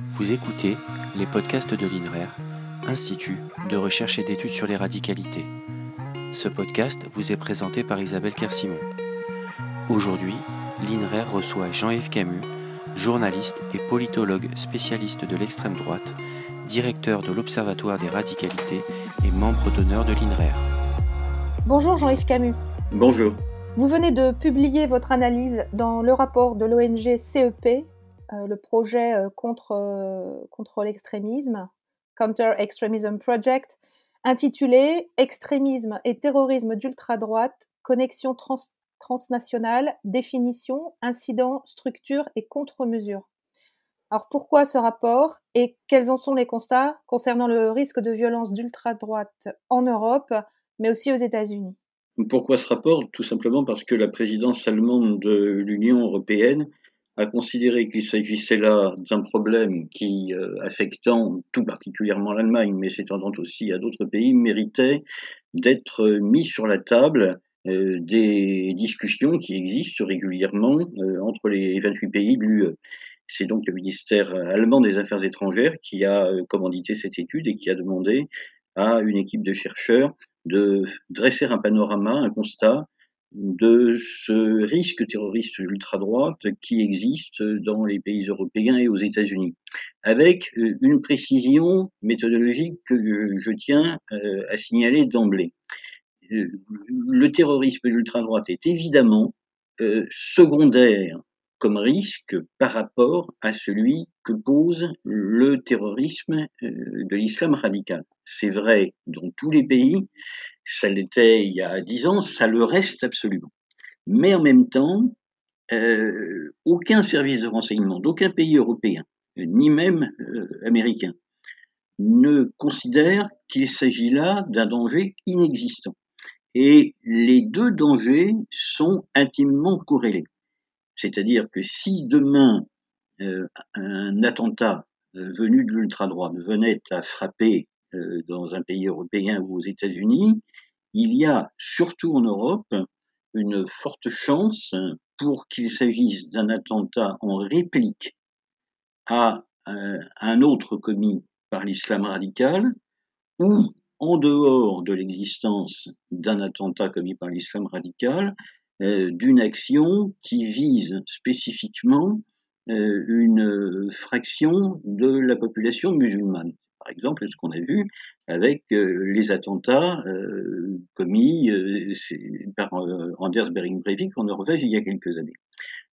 Vous écoutez les podcasts de l'INRER, Institut de recherche et d'études sur les radicalités. Ce podcast vous est présenté par Isabelle Kersimon. Aujourd'hui, l'INRER reçoit Jean-Yves Camus, journaliste et politologue spécialiste de l'extrême droite, directeur de l'Observatoire des radicalités et membre d'honneur de l'INRER. Bonjour Jean-Yves Camus. Bonjour. Vous venez de publier votre analyse dans le rapport de l'ONG CEP, le projet euh, contre, euh, contre l'extrémisme, Counter Extremism Project, intitulé Extrémisme et terrorisme d'ultra-droite, connexion transnationale, définition, incident, structure et contre-mesure. Alors pourquoi ce rapport et quels en sont les constats concernant le risque de violence d'ultra-droite en Europe, mais aussi aux États-Unis? Pourquoi ce rapport? Tout simplement parce que la présidence allemande de l'Union européenne a considéré qu'il s'agissait là d'un problème qui, euh, affectant tout particulièrement l'Allemagne, mais s'étendant aussi à d'autres pays, méritait d'être mis sur la table euh, des discussions qui existent régulièrement euh, entre les 28 pays de l'UE. C'est donc le ministère allemand des Affaires étrangères qui a commandité cette étude et qui a demandé à une équipe de chercheurs de dresser un panorama, un constat de ce risque terroriste ultra-droite qui existe dans les pays européens et aux États-Unis, avec euh, une précision méthodologique que je, tiens euh, à signaler d'emblée. Euh, le terrorisme ultra-droite est évidemment secondaire comme risque par rapport à celui que pose le terrorisme de l'islam radical. C'est vrai dans tous les pays, ça l'était il y a dix ans, ça le reste absolument. Mais en même temps, euh, aucun service de renseignement d'aucun pays européen, ni même euh, américain, ne considère qu'il s'agit là d'un danger inexistant. Et les deux dangers sont intimement corrélés. C'est-à-dire que si demain euh, un attentat venu de l'ultra-droite venait à frapper euh, dans un pays européen ou aux États-Unis, il y a surtout en Europe une forte chance pour qu'il s'agisse d'un attentat en réplique à euh, un autre commis par l'islam radical ou en dehors de l'existence d'un attentat commis par l'islam radical, euh, d'une action qui vise spécifiquement une fraction de la population musulmane par exemple ce qu'on a vu avec euh, les attentats euh, commis euh, par Anders Bering Breivik en Norvège il y a quelques années.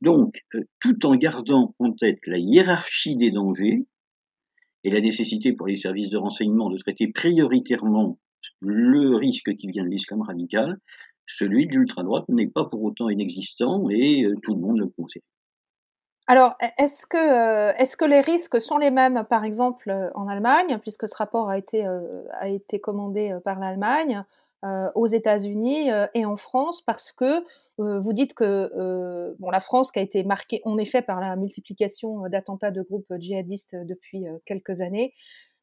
Donc, tout en gardant en tête la hiérarchie des dangers et la nécessité pour les services de renseignement de traiter prioritairement le risque qui vient de l'islam radical, celui de l'ultra-droite n'est pas pour autant inexistant et tout le monde le concerne. Alors, e-, est-ce que, euh, est-ce que les risques sont les mêmes, par exemple, euh, en Allemagne, puisque ce rapport a été, euh, commandé par l'Allemagne, aux États-Unis et en France, parce que vous dites que la France, qui a été marquée en effet par la multiplication d'attentats de groupes djihadistes depuis quelques années,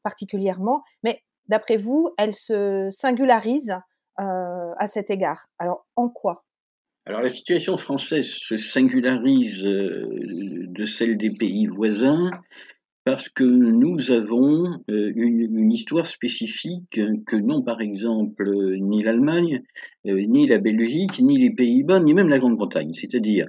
particulièrement, mais d'après vous, elle se singularise à cet égard? Alors, en quoi? Alors la situation française se singularise euh, de celle des pays voisins parce que nous avons euh, une, histoire spécifique que n'ont par exemple ni l'Allemagne, euh, ni la Belgique, ni les Pays-Bas, ni même la Grande-Bretagne. C'est-à-dire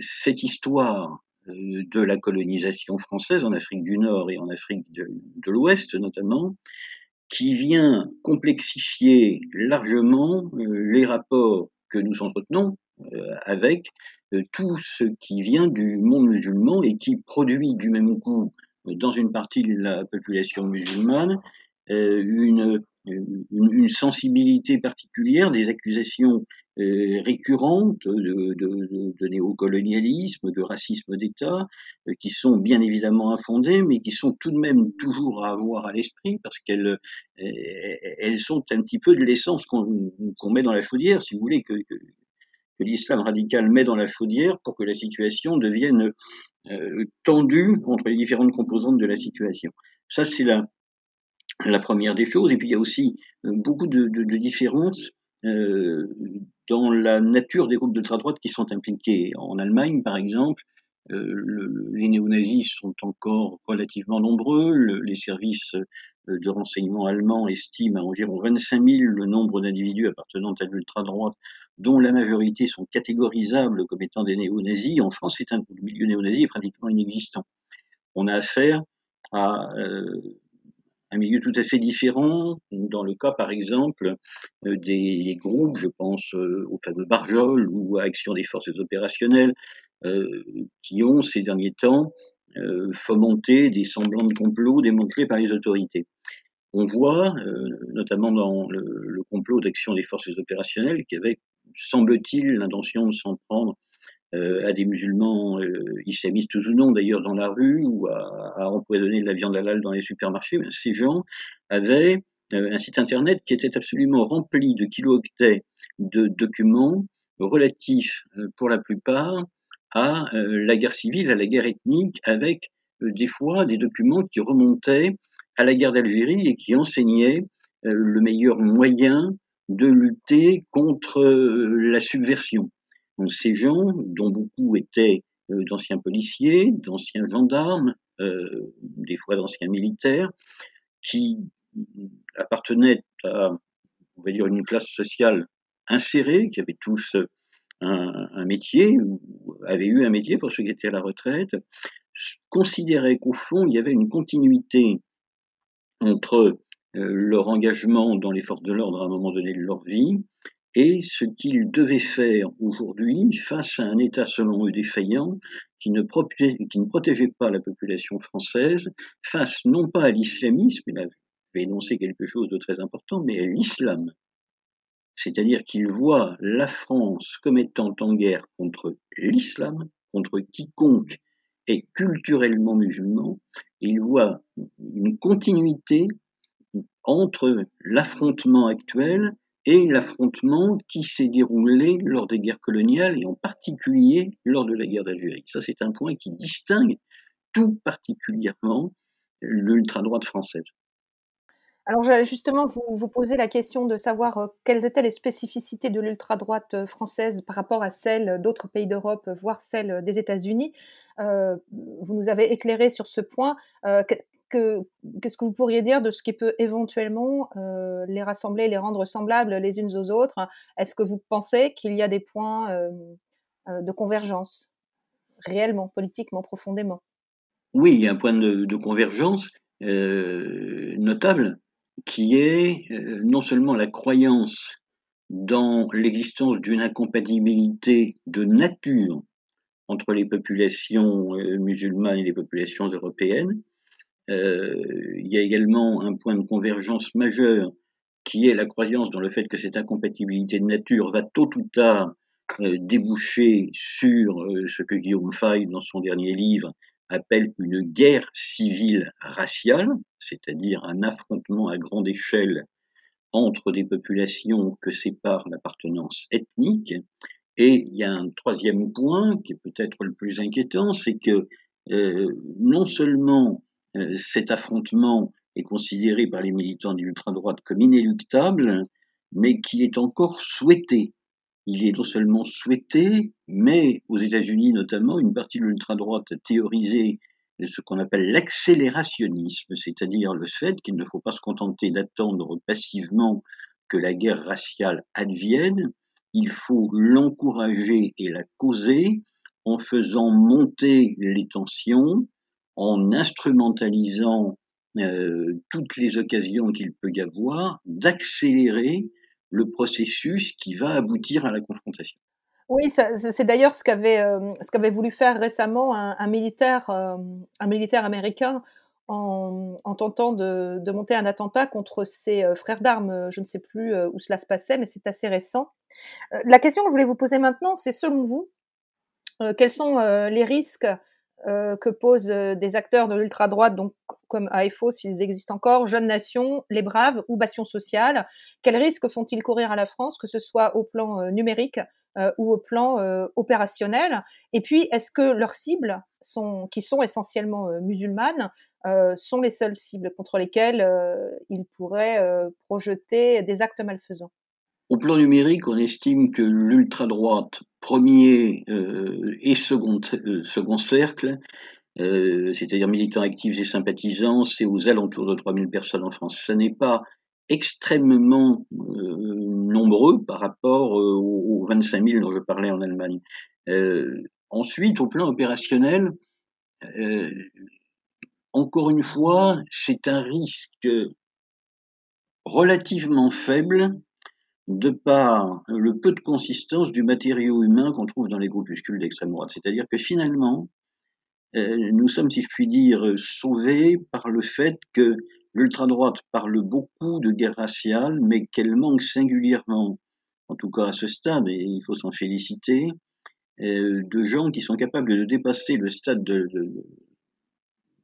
cette histoire de la colonisation française en Afrique du Nord et en Afrique de l'Ouest notamment, qui vient complexifier largement les rapports que nous entretenons euh, avec euh, tout ce qui vient du monde musulman et qui produit du même coup euh, dans une partie de la population musulmane une, une, sensibilité particulière, des accusations récurrentes de, de, de, néocolonialisme, de racisme d'État, qui sont bien évidemment infondées, mais qui sont tout de même toujours à avoir à l'esprit, parce qu'elles elles sont un petit peu de l'essence qu'on met dans la chaudière, si vous voulez, que, que, que l'islam radical met dans la chaudière pour que la situation devienne euh, tendue entre les différentes composantes de la situation. Ça, c'est la, la première des choses. Et puis, il y a aussi euh, beaucoup de, de, de différences euh, dans la nature des groupes de droite qui sont impliqués. En Allemagne, par exemple, les néo-nazis sont encore relativement nombreux. les services de renseignement allemands estiment à environ 25 000 le nombre d'individus appartenant à l'ultra-droite, dont la majorité sont catégorisables comme étant des néo-nazis. En France, un, milieu néo-nazi pratiquement inexistant. On a affaire à un milieu tout à fait différent. Dans le cas, par exemple, euh, des groupes, je pense euh, au fameux Barjol ou à Action des forces opérationnelles, euh, qui ont ces derniers temps fomenté des semblants de complot démantelés par les autorités. On voit, notamment dans le, le complot d'Action des forces opérationnelles, qui avait, semble-t-il, l'intention de s'en prendre à des musulmans euh, islamistes ou non d'ailleurs dans la rue ou à, à, empoisonner de la viande halal dans les supermarchés, ben, ces gens avaient euh, un site internet qui était absolument rempli de kilo-octets de documents relatifs pour la plupart à la guerre civile, à la guerre ethnique, avec des fois des documents qui remontaient à la guerre d'Algérie et qui enseignaient le meilleur moyen de lutter contre la subversion ces gens, dont beaucoup étaient euh, d'anciens policiers, d'anciens gendarmes, euh, des fois d'anciens militaires, qui appartenaient à, on va dire, une classe sociale insérée, qui avaient tous un, métier, ou avaient eu un métier pour ceux qui étaient à la retraite, considéraient qu'au fond, il y avait une continuité entre euh, leur engagement dans les forces de l'ordre à un moment donné de leur vie et ce qu'ils devaient faire aujourd'hui face à un État selon eux défaillant qui ne, protégeait pas la population française face non pas à l'islamisme, il avait énoncé quelque chose de très important, mais à l'islam. C'est-à-dire qu'ils voient la France comme étant en guerre contre l'islam, contre quiconque est culturellement musulman, et ils voient une continuité entre l'affrontement actuel et l'affrontement qui s'est déroulé lors des guerres coloniales et en particulier lors de la guerre d'Algérie. Ça, c'est un point qui distingue tout particulièrement l'ultra-droite française. Alors justement, vous vous posez la question de savoir euh, quelles étaient les spécificités de l'ultra-droite euh, française par rapport à celles d'autres pays d'Europe, voire celles des États-Unis. Euh, vous nous avez éclairé sur ce point qu'est-ce que vous pourriez dire de ce qui peut éventuellement euh, les rassembler, les rendre semblables les unes aux autres? Est-ce que vous pensez qu'il y a des points euh, euh, de convergence réellement, politiquement, profondément? Oui, il y a un point de, convergence notable qui est non seulement la croyance dans l'existence d'une incompatibilité de nature entre les populations musulmanes et les populations européennes, il y a également un point de convergence majeur qui est la croyance dans le fait que cette incompatibilité de nature va tôt ou tard euh, déboucher sur euh, ce que Guillaume Fay, dans son dernier livre, appelle une guerre civile raciale, c'est-à-dire un affrontement à grande échelle entre des populations que sépare l'appartenance ethnique. Et il y a un troisième point qui est peut-être le plus inquiétant, c'est que non seulement euh, cet affrontement est considéré par les militants de l'ultra-droite comme inéluctable, mais qui est encore souhaité. Il est non seulement souhaité, mais aux États-Unis notamment, une partie de l'ultra-droite a théorisé ce qu'on appelle l'accélérationnisme, c'est-à-dire le fait qu'il ne faut pas se contenter d'attendre passivement que la guerre raciale advienne, il faut l'encourager et la causer en faisant monter les tensions, en instrumentalisant euh, toutes les occasions qu'il peut y avoir d'accélérer le processus qui va aboutir à la confrontation. Oui, c'est d'ailleurs ce qu'avait euh, ce voulu faire récemment un, militaire euh, un militaire américain en, tentant de, de, monter un attentat contre ses frères d'armes. Je ne sais plus où cela se passait, mais c'est assez récent. la question que je voulais vous poser maintenant, c'est selon vous, quels sont les risques euh, que posent euh, des acteurs de l'ultra-droite, donc comme AFO s'ils existent encore, Jeunes Nations, Les Braves ou Bastion Social. Quels risques font-ils courir à la France, que ce soit au plan euh, numérique ou au plan opérationnel? Et puis, est-ce que leurs cibles, qui sont essentiellement musulmanes, sont les seules cibles contre lesquelles ils pourraient projeter des actes malfaisants? Au plan numérique, on estime que l'ultra-droite, premier et second, second cercle, c'est-à-dire militants actifs et sympathisants, c'est aux alentours de 3000 personnes en France. Ça n'est pas extrêmement nombreux par rapport aux 25 000 dont je parlais en Allemagne. ensuite, au plan opérationnel, encore une fois, c'est un risque relativement faible de par le peu de consistance du matériau humain qu'on trouve dans les groupuscules d'extrême droite. C'est-à-dire que finalement, euh, nous sommes, si je puis dire, sauvés par le fait que l'ultra-droite parle beaucoup de guerre raciale, mais qu'elle manque singulièrement, en tout cas à ce stade, et il faut s'en féliciter, euh, de gens qui sont capables de dépasser le stade de,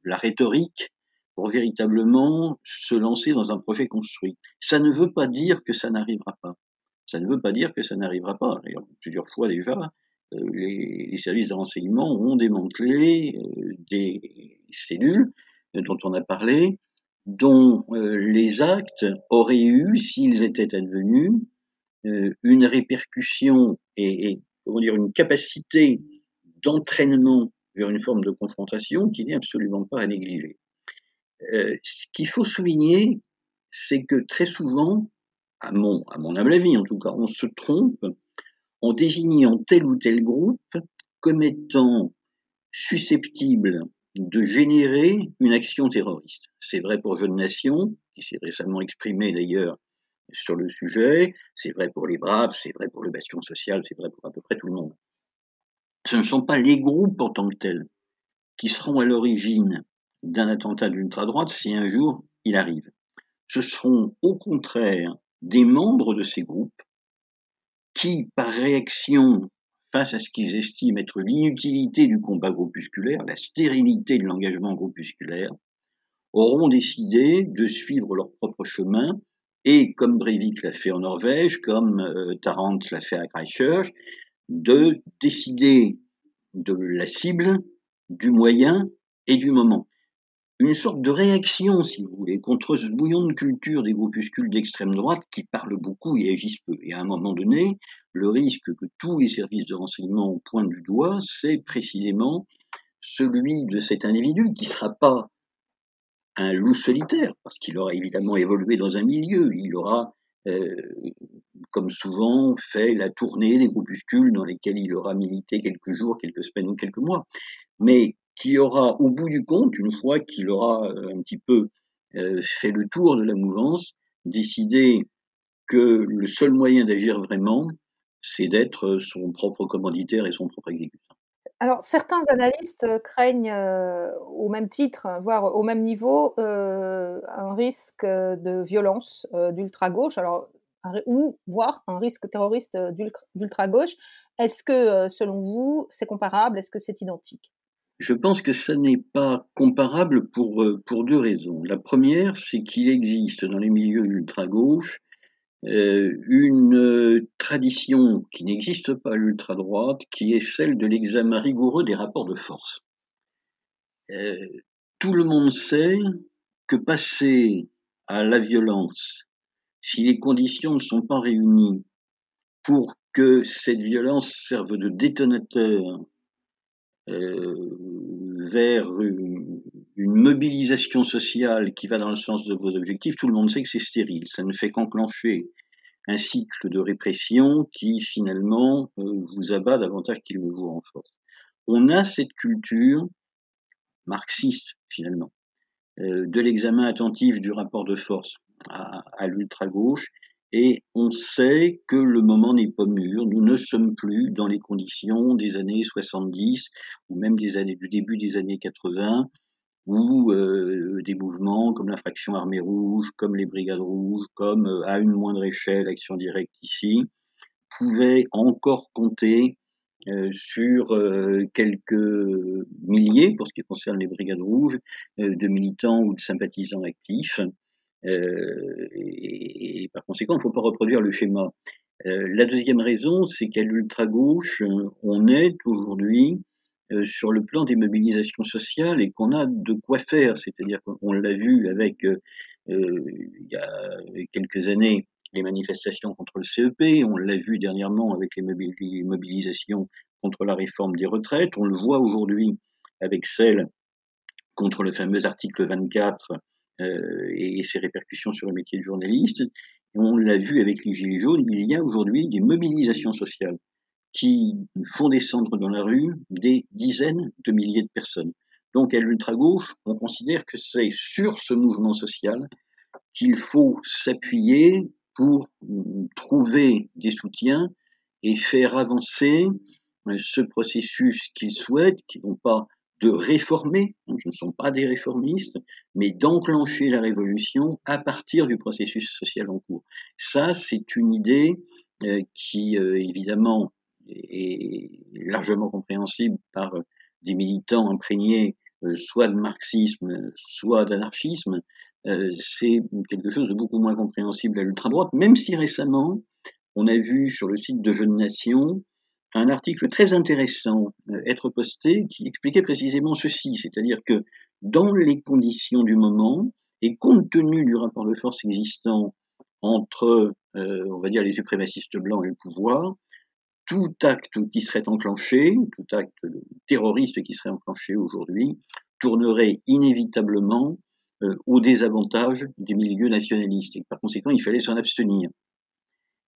la rhétorique pour véritablement se lancer dans un projet construit. Ça ne veut pas dire que ça n'arrivera pas. Ça ne veut pas dire que ça n'arrivera pas. plusieurs fois déjà, euh, les, services de renseignement ont démantelé euh, des cellules dont on a parlé, dont euh, les actes auraient eu, s'ils étaient advenus, une répercussion et, et comment dire, une capacité d'entraînement vers une forme de confrontation qui n'est absolument pas à négliger. Euh, ce qu'il faut souligner, c'est que très souvent, à mon, à mon humble avis en tout cas, on se trompe en désignant tel ou tel groupe comme étant susceptible de générer une action terroriste. C'est vrai pour Jeune Nation, qui s'est récemment exprimé d'ailleurs sur le sujet, c'est vrai pour les Braves, c'est vrai pour le Bastion Social, c'est vrai pour à peu près tout le monde ce ne sont pas les groupes en tant que tels qui seront à l'origine d'un attentat d'ultra-droite si un jour il arrive. Ce seront au contraire des membres de ces groupes qui, par réaction face à ce qu'ils estiment être l'inutilité du combat groupusculaire, la stérilité de l'engagement groupusculaire, auront décidé de suivre leur propre chemin et, comme Breivik l'a fait en Norvège, comme euh, Tarrant l'a fait à Christchurch, de décider de la cible, du moyen et du moment. Une sorte de réaction, si vous voulez, contre ce bouillon de culture des groupuscules d'extrême droite qui parlent beaucoup et agissent peu. Et à un moment donné, le risque que tous les services de renseignement pointent du doigt, c'est précisément celui de cet individu qui ne sera pas un loup solitaire, parce qu'il aura évidemment évolué dans un milieu, il aura euh, comme souvent, fait la tournée des groupuscules dans lesquels il aura milité quelques jours, quelques semaines ou quelques mois, mais qui aura, au bout du compte, une fois qu'il aura euh, un petit peu euh, fait le tour de la mouvance, décidé que le seul moyen d'agir vraiment, c'est d'être son propre commanditaire et son propre exécutant. Alors, certains analystes craignent, euh, au même titre, voire au même niveau, un risque de violence d'ultra-gauche. Alors, ou voire un risque terroriste euh, d'ultra-gauche. Est-ce que, euh, selon vous, c'est comparable? Est-ce que c'est identique? Je pense que ça n'est pas comparable pour, euh, pour deux raisons. La première, c'est qu'il existe dans les milieux ultra-gauche une tradition qui n'existe pas à l'ultra-droite, qui est celle de l'examen rigoureux des rapports de force. tout le monde sait que passer à la violence si les conditions ne sont pas réunies pour que cette violence serve de détonateur euh, vers une, mobilisation sociale qui va dans le sens de vos objectifs, tout le monde sait que c'est stérile. Ça ne fait qu'enclencher un cycle de répression qui finalement euh, vous abat davantage qu'il ne vous renforce. On a cette culture marxiste finalement euh, de l'examen attentif du rapport de force à, l'ultra-gauche, et on sait que le moment n'est pas mûr. Nous ne sommes plus dans les conditions des années 70 ou même des années du début des années 80 où euh, des mouvements comme la fraction armée rouge, comme les brigades rouges, comme euh, à une moindre échelle Action directe ici, pouvaient encore compter euh, sur quelques milliers, pour ce qui concerne les brigades rouges, de militants ou de sympathisants actifs, euh, et, par conséquent, il ne faut pas reproduire le schéma. Euh, la deuxième raison, c'est qu'à l'ultra-gauche, on est aujourd'hui euh, sur le plan des mobilisations sociales et qu'on a de quoi faire. C'est-à-dire qu'on l'a vu avec, il y a quelques années, les manifestations contre le CEP, on l'a vu dernièrement avec les mobilisations contre la réforme des retraites, on le voit aujourd'hui avec celle contre le fameux article 24 euh, et ses répercussions sur le métier de journaliste. on l'a vu avec les Gilets jaunes, il y a aujourd'hui des mobilisations sociales qui font descendre dans la rue des dizaines de milliers de personnes. Donc à l'ultra-gauche, on considère que c'est sur ce mouvement social qu'il faut s'appuyer pour trouver des soutiens et faire avancer euh, ce processus qu'ils souhaitent, qui n'ont pas de réformer, ce ne sont pas des réformistes, mais d'enclencher la révolution à partir du processus social en cours. Ça, c'est une idée euh, qui, euh, évidemment, est largement compréhensible par des militants imprégnés soit de marxisme, soit d'anarchisme, c'est quelque chose de beaucoup moins compréhensible à l'ultra-droite, même si récemment, on a vu sur le site de Jeunes Nations un article très intéressant euh, être posté qui expliquait précisément ceci, c'est-à-dire que dans les conditions du moment et compte tenu du rapport de force existant entre, euh, on va dire, les suprémacistes blancs et le pouvoir, tout acte qui serait enclenché, tout acte terroriste qui serait enclenché aujourd'hui, tournerait inévitablement euh, au désavantage des milieux nationalistes. Et par conséquent, il fallait s'en abstenir.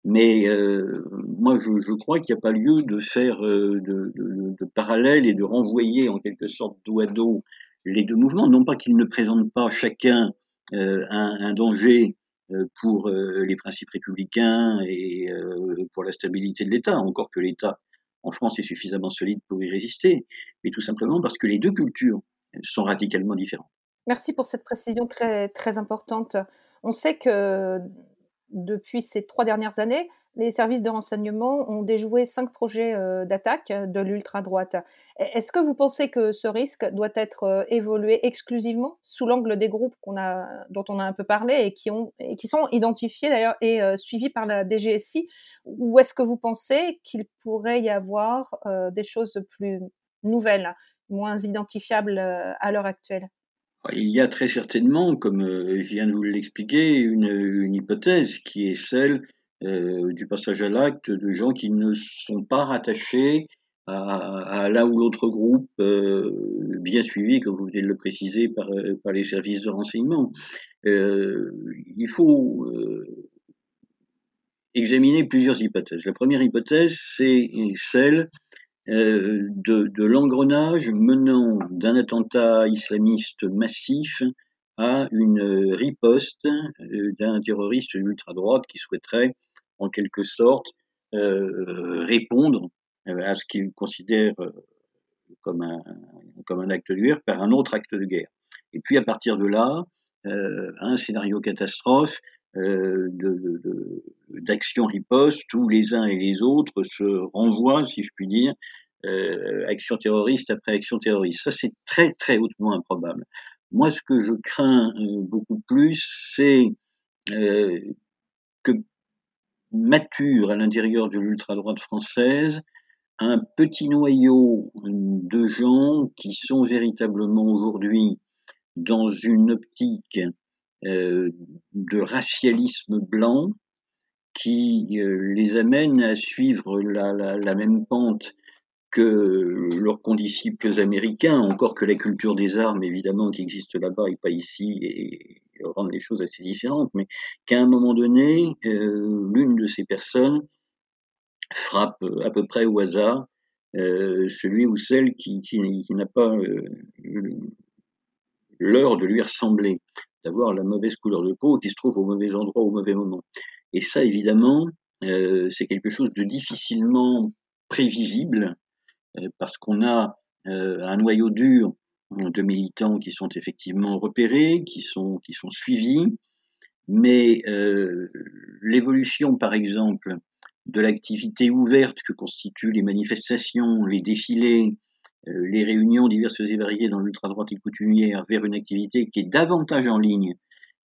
Mais euh, moi, je, je crois qu'il n'y a pas lieu de faire euh, de, de, de, parallèles et de renvoyer en quelque sorte dos à dos les deux mouvements. Non pas qu'ils ne présentent pas chacun euh, un, un, danger euh, pour euh, les principes républicains et pour la stabilité de l'État, encore que l'État en France est suffisamment solide pour y résister, mais tout simplement parce que les deux cultures sont radicalement différentes. Merci pour cette précision très, très importante. On sait que depuis ces trois dernières années, les services de renseignement ont déjoué cinq projets euh, d'attaque de l'ultra-droite. Est-ce que vous pensez que ce risque doit être euh, évolué exclusivement sous l'angle des groupes a, dont on a un peu parlé et qui, et qui sont identifiés d'ailleurs et euh, suivis par la DGSI Ou est-ce que vous pensez qu'il pourrait y avoir des choses plus nouvelles, moins identifiables à l'heure actuelle? Il y a très certainement, comme euh, je viens de vous l'expliquer, une, hypothèse qui est celle euh, du passage à l'acte de gens qui ne sont pas rattachés à, l'un ou l'autre groupe euh, bien suivi, comme vous venez de le préciser, par, les services de renseignement. Il faut examiner plusieurs hypothèses. La première hypothèse, c'est celle de, de l'engrenage menant d'un attentat islamiste massif à une riposte euh, d'un terroriste d'ultra-droite qui souhaiterait en quelque sorte euh, répondre à ce qu'il considère comme un acte de guerre par un autre acte de guerre. Et puis à partir de là, un scénario catastrophe d'action de, riposte où les uns et les autres se renvoient, si je puis dire, euh, action terroriste après action terroriste. Ça, c'est très, très hautement improbable. Moi, ce que je crains euh, beaucoup plus, c'est euh, que mature à l'intérieur de l'ultra-droite française un petit noyau de gens qui sont véritablement aujourd'hui dans une optique euh, de racialisme blanc qui euh, les amène à suivre la, même pente que leurs condisciples américains, encore que la culture des armes, évidemment, qui existe là-bas et pas ici, et, rend les choses assez différentes, mais qu'à un moment donné, euh, l'une de ces personnes frappe à peu près au hasard euh, celui ou celle qui, n'a pas euh, l'heure de lui ressembler, d'avoir la mauvaise couleur de peau, qui se trouve au mauvais endroit au mauvais moment. Et ça, évidemment, euh, c'est quelque chose de difficilement prévisible euh, parce qu'on a euh, un noyau dur de militants qui sont effectivement repérés, qui sont, qui sont suivis, mais euh, l'évolution, par exemple, de l'activité ouverte que constituent les manifestations, les défilés, les réunions diverses et variées dans l'ultra-droite et coutumière vers une activité qui est davantage en ligne,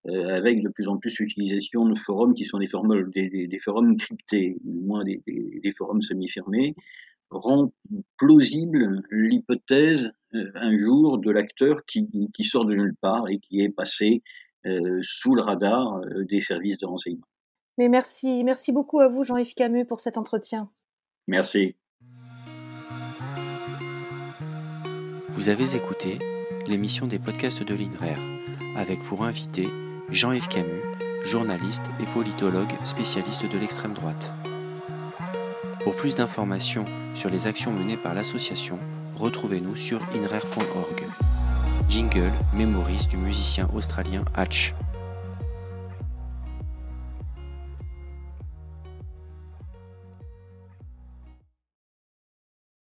euh, avec de plus en plus l'utilisation de forums qui sont des forums, des, des, des forums cryptés, ou moins des, des forums semi-fermés, rend plausible l'hypothèse euh, un jour de l'acteur qui, qui, sort de nulle part et qui est passé euh, sous le radar euh, des services de renseignement. Mais merci, merci beaucoup à vous, Jean-Yves Camus, pour cet entretien. Merci. Vous avez écouté l'émission des podcasts de l'INRAIR, avec pour invité Jean-Yves Camus, journaliste et politologue spécialiste de l'extrême droite. Pour plus d'informations sur les actions menées par l'association, retrouvez-nous sur inrare.org. Jingle, mémorise du musicien australien Hatch.